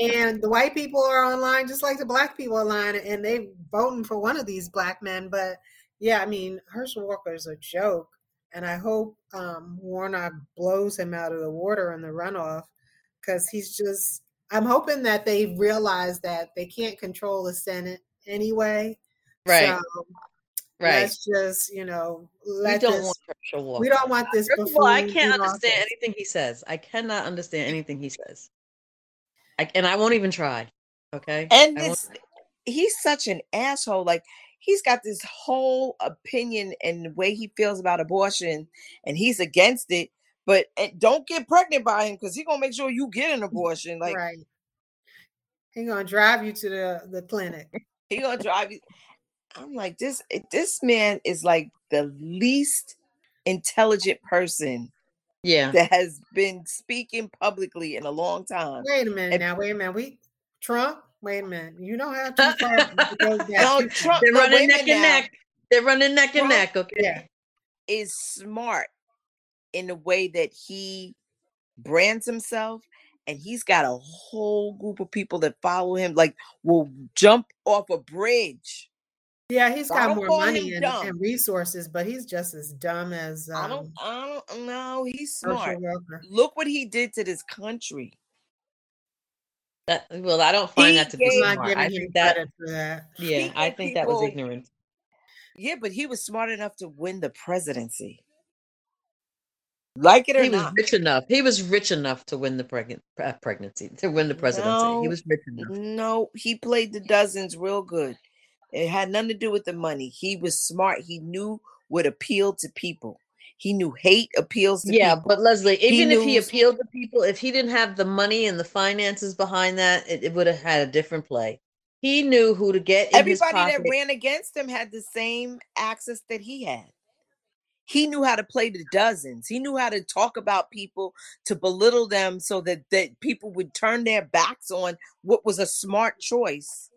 and the white people are online just like the black people are online and they voting for one of these black men but yeah i mean herschel walker is a joke and I hope um, Warnock blows him out of the water in the runoff because he's just. I'm hoping that they realize that they can't control the Senate anyway. Right. So right. let's just, you know, We don't this. want Herschel Walker. We don't want this First of all, I can't understand office. anything he says. I cannot understand anything he says. I, and I won't even try. Okay. And this, he's such an asshole. Like he's got this whole opinion and the way he feels about abortion, and he's against it. But eh, don't get pregnant by him because he's gonna make sure you get an abortion. Like right. He gonna drive you to the the clinic. he gonna drive you. I'm like this. eh, This man is like the least intelligent person yeah. that has been speaking publicly in a long time. Wait a minute And- now. Wait a minute. We Trump. Wait a minute. You know how too far it goes back. No. Trump. They're running neck and now. neck. They're running neck and neck. Okay. Yeah. is smart in the way that he brands himself and he's got a whole group of people that follow him like will jump off a bridge Yeah, he's I got don't more call money and, and resources, but he's just as dumb as i don't um, i don't know he's smart look what he did to this country That, well, I don't find He that to be gave- not smart. I think that. that. Yeah, He I gave think that was ignorant. yeah but he was smart enough to win the presidency like it or He was rich enough. He was rich enough to win the pregnant uh, pregnancy to win the presidency. No. He was rich enough. no he played the dozens real good it had nothing to do with the money he was smart he knew what appealed to people he knew hate appeals to Yeah, people but Leslie, even if he appealed to people, if he didn't have the money and the finances behind that, it, it would have had a different play. He knew who to get in his Everybody that ran against him had the same access that he had. He knew how to play the dozens. He knew how to talk about people to belittle them so that, that people would turn their backs on what was a smart choice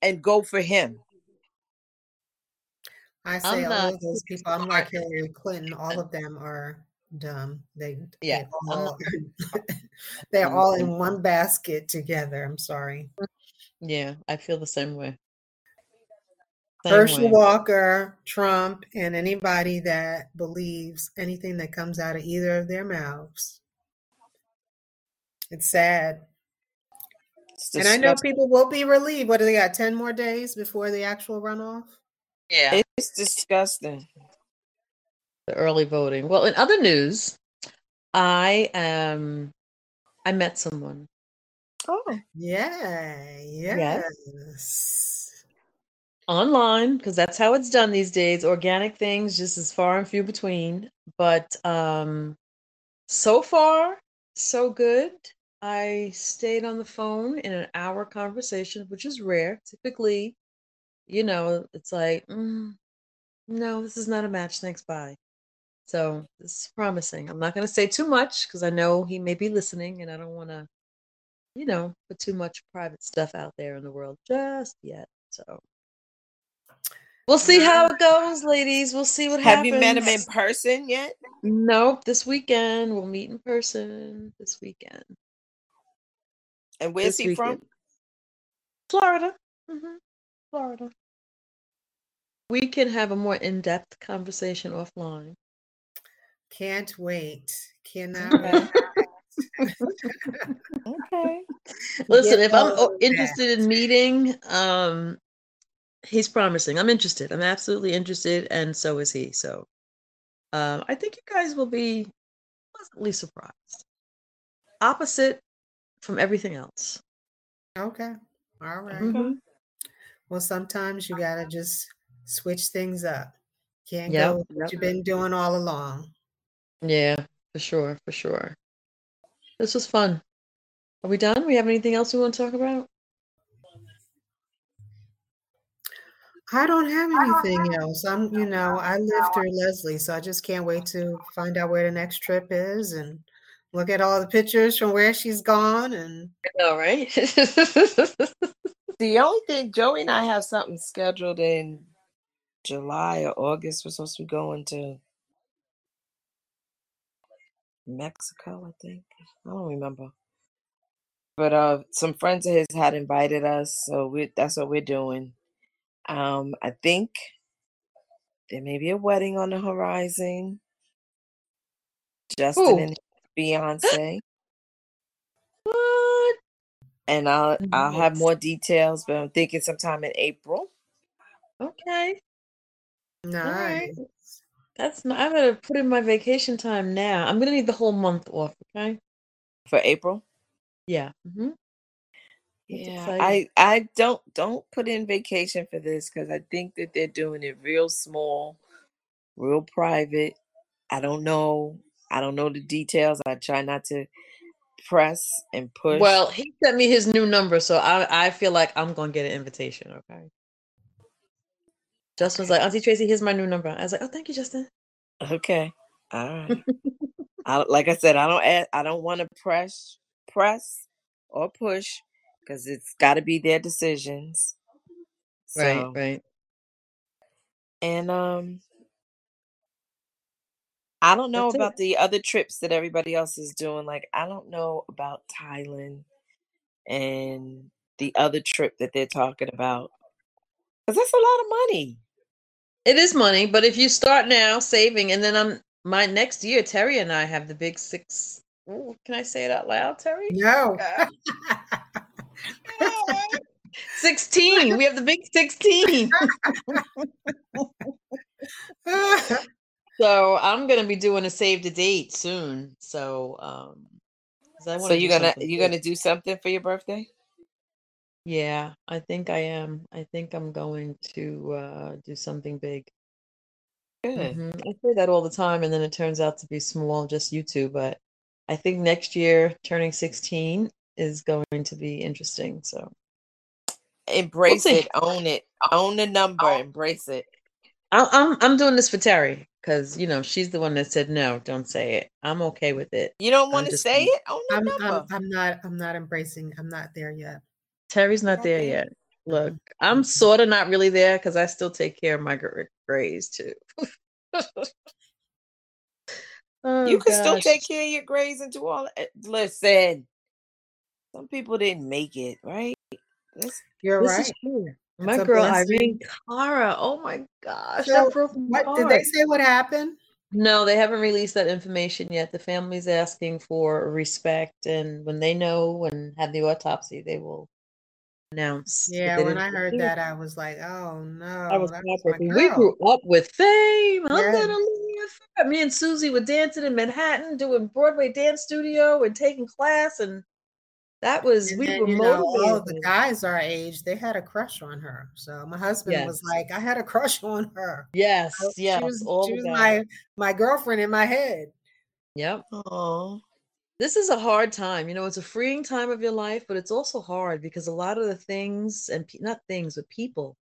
and go for him. I I'm say all not of those people. I'm like Hillary Clinton. All of them are dumb. They Yeah, they I'm all they're all in one basket together. I'm sorry. Mm, yeah, I feel the same way. Same Herschel way. Walker, Trump, and anybody that believes anything that comes out of either of their mouths. It's sad. It's And I know people will be relieved. What do they got? 10 more days before the actual runoff? Yeah, It's disgusting. the early voting. Well, in other news, I um I met someone. Oh, Yeah, yes. online because that's how it's done these days organic things just as far and few between but um so far so good i stayed on the phone in an hour conversation which is rare typically you know it's like mm, no this is not a match thanks bye so this is promising i'm not going to say too much because i know he may be listening and i don't want to you know put too much private stuff out there in the world just yet so We'll see how it goes, ladies. We'll see what have happens. Have you met him in person yet? Nope. This weekend we'll meet in person. This weekend. And where's This he from? weekend. Florida. hmm Florida. We can have a more in-depth conversation offline. Can't wait. Cannot wait. Okay. Listen, Get if I'm all o- interested in meeting, um, he's promising. I'm interested. I'm absolutely interested, and so is he. So, um, I think you guys will be pleasantly surprised. Opposite from everything else. Okay. All right. Mhm. Well, sometimes you got to just switch things up. Can't Yep, go with what yep. you've been doing all along. Yeah, for sure, for sure. This was fun. Are we done? We have anything else we want to talk about? I don't have anything else. I'm, you know, I live through Leslie, so I just can't wait to find out where the next trip is and look at all the pictures from where she's gone. And All right. The only thing, Joey and I have something scheduled in July or August. We're supposed to be going to Mexico, I think. I don't remember. But uh some friends of his had invited us, so we that's what we're doing. Um I think there may be a wedding on the horizon. Justin Who? and Beyonce. And I'll I'll have more details, but I'm thinking sometime in April. Okay. Nice. That's not, I'm gonna put in my vacation time now. I'm gonna need the whole month off. Okay. For April? Yeah. Mm-hmm. Yeah. I I don't don't put in vacation for this because I think that they're doing it real small, real private. I don't know. I don't know the details. I try not to press and push. Well, he sent me his new number, so I I feel like I'm gonna get an invitation. Okay. Justin was like, Auntie Tracy, here's my new number. I was like, Oh, thank you, Justin. okay, all right. I, like I said, I don't add, I don't want to press press or push because it's got to be their decisions. Right, right. and um, I don't know That's it. about the other trips that everybody else is doing. Like, I don't know about Thailand and the other trip that they're talking about. Because that's a lot of money. It is money, but if you start now saving, and then I'm my next year, Terry and I have the big six. Ooh, can I say it out loud, Terry? No. Sixteen. We have the big sixteen. So I'm gonna be doing a save the date soon. So um, 'cause I So you're gonna you're gonna do something for your birthday? Yeah, I think I am. I think I'm going to uh, do something big. Good. hmm I say that all the time, and then it turns out to be small, just you two, But I think next year, turning 16 is going to be interesting. So we'll Embrace it. Own it. Own the number. Embrace it. I- I'm I'm doing this for Terry because you know she's the one that said no, don't say it. I'm okay with it. You don't want to say it? Own the I'm. I'm I'm not I'm not embracing. I'm not there yet. Terry's not there yet. Look, mm-hmm. I'm sort of not really there because I still take care of my gr- grays too. oh, you can still take care of your grades and do all that. Listen, some people didn't make it, right? That's, You're This right. Is true. My a girl blessing. Irene Cara. Oh my gosh, So, that broke What did they say? What happened? No, they haven't released that information yet. The family's asking for respect, and when they know and have the autopsy, they will announce. Yeah, when I heard it. that, I was like, oh no, I was that was my heartbroken. We grew up with fame. I'm Yes. Me and Susie were dancing in Manhattan, doing Broadway dance studio and taking class, and that was And we then, were you know, all of the guys our age, they had a crush on her. So my husband was like, I had a crush on her. Yes, So yes, she was all she was my my girlfriend in my head. Yep. oh, This is a hard time. You know, it's a freeing time of your life, but it's also hard because a lot of the things and pe- not things, but people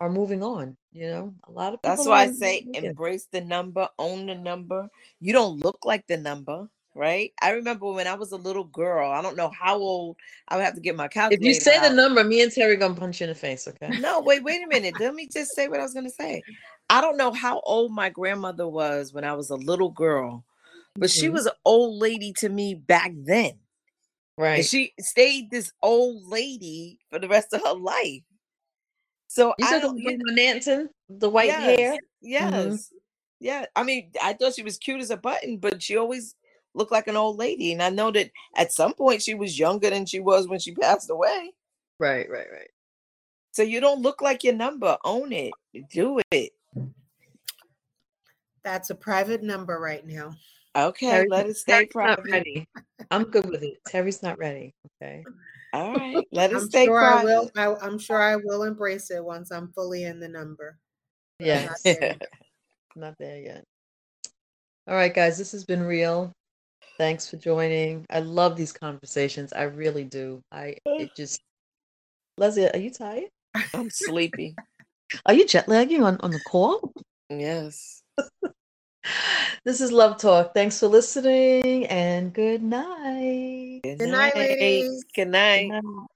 are moving on. You know, a lot of people. that's why I say making it. embrace the number, own the number. You don't look like the number, right? I remember when I was a little girl. I don't know how old. I would have to get my calculator. If you say the number, me and Terry gonna punch you in the face. Okay. No, wait, wait a minute. Let me just say what I was gonna say. I don't know how old my grandmother was when I was a little girl, but she Mhm. was an old lady to me back then. And Right. she stayed this old lady for the rest of her life. So You I said the don't you Grandma Nanton, the white yes, hair. yes. Yeah. I mean, I thought she was cute as a button, but she always looked like an old lady. And I know that at some point she was younger than she was when she passed away. Right, right, right. So you don't look like your number. Own it. Do it. That's a private number right now. Okay, Terry's, let it stay Terry's not private. ready. I'm good with it. Terry's not ready. Okay. All right, let it I'm stay sure I will. private. I, I'm sure I will embrace it once I'm fully in the number. But I'm Yes. not there. Not there yet. All right, guys, this has been real. Thanks for joining. I love these conversations. I really do. I it just Leslie, are you tired? I'm sleepy. Are you jet lagging on, on the call? Yes. This is Love Talk. Thanks for listening and good night. Good Good night, ladies. Good Good night. night.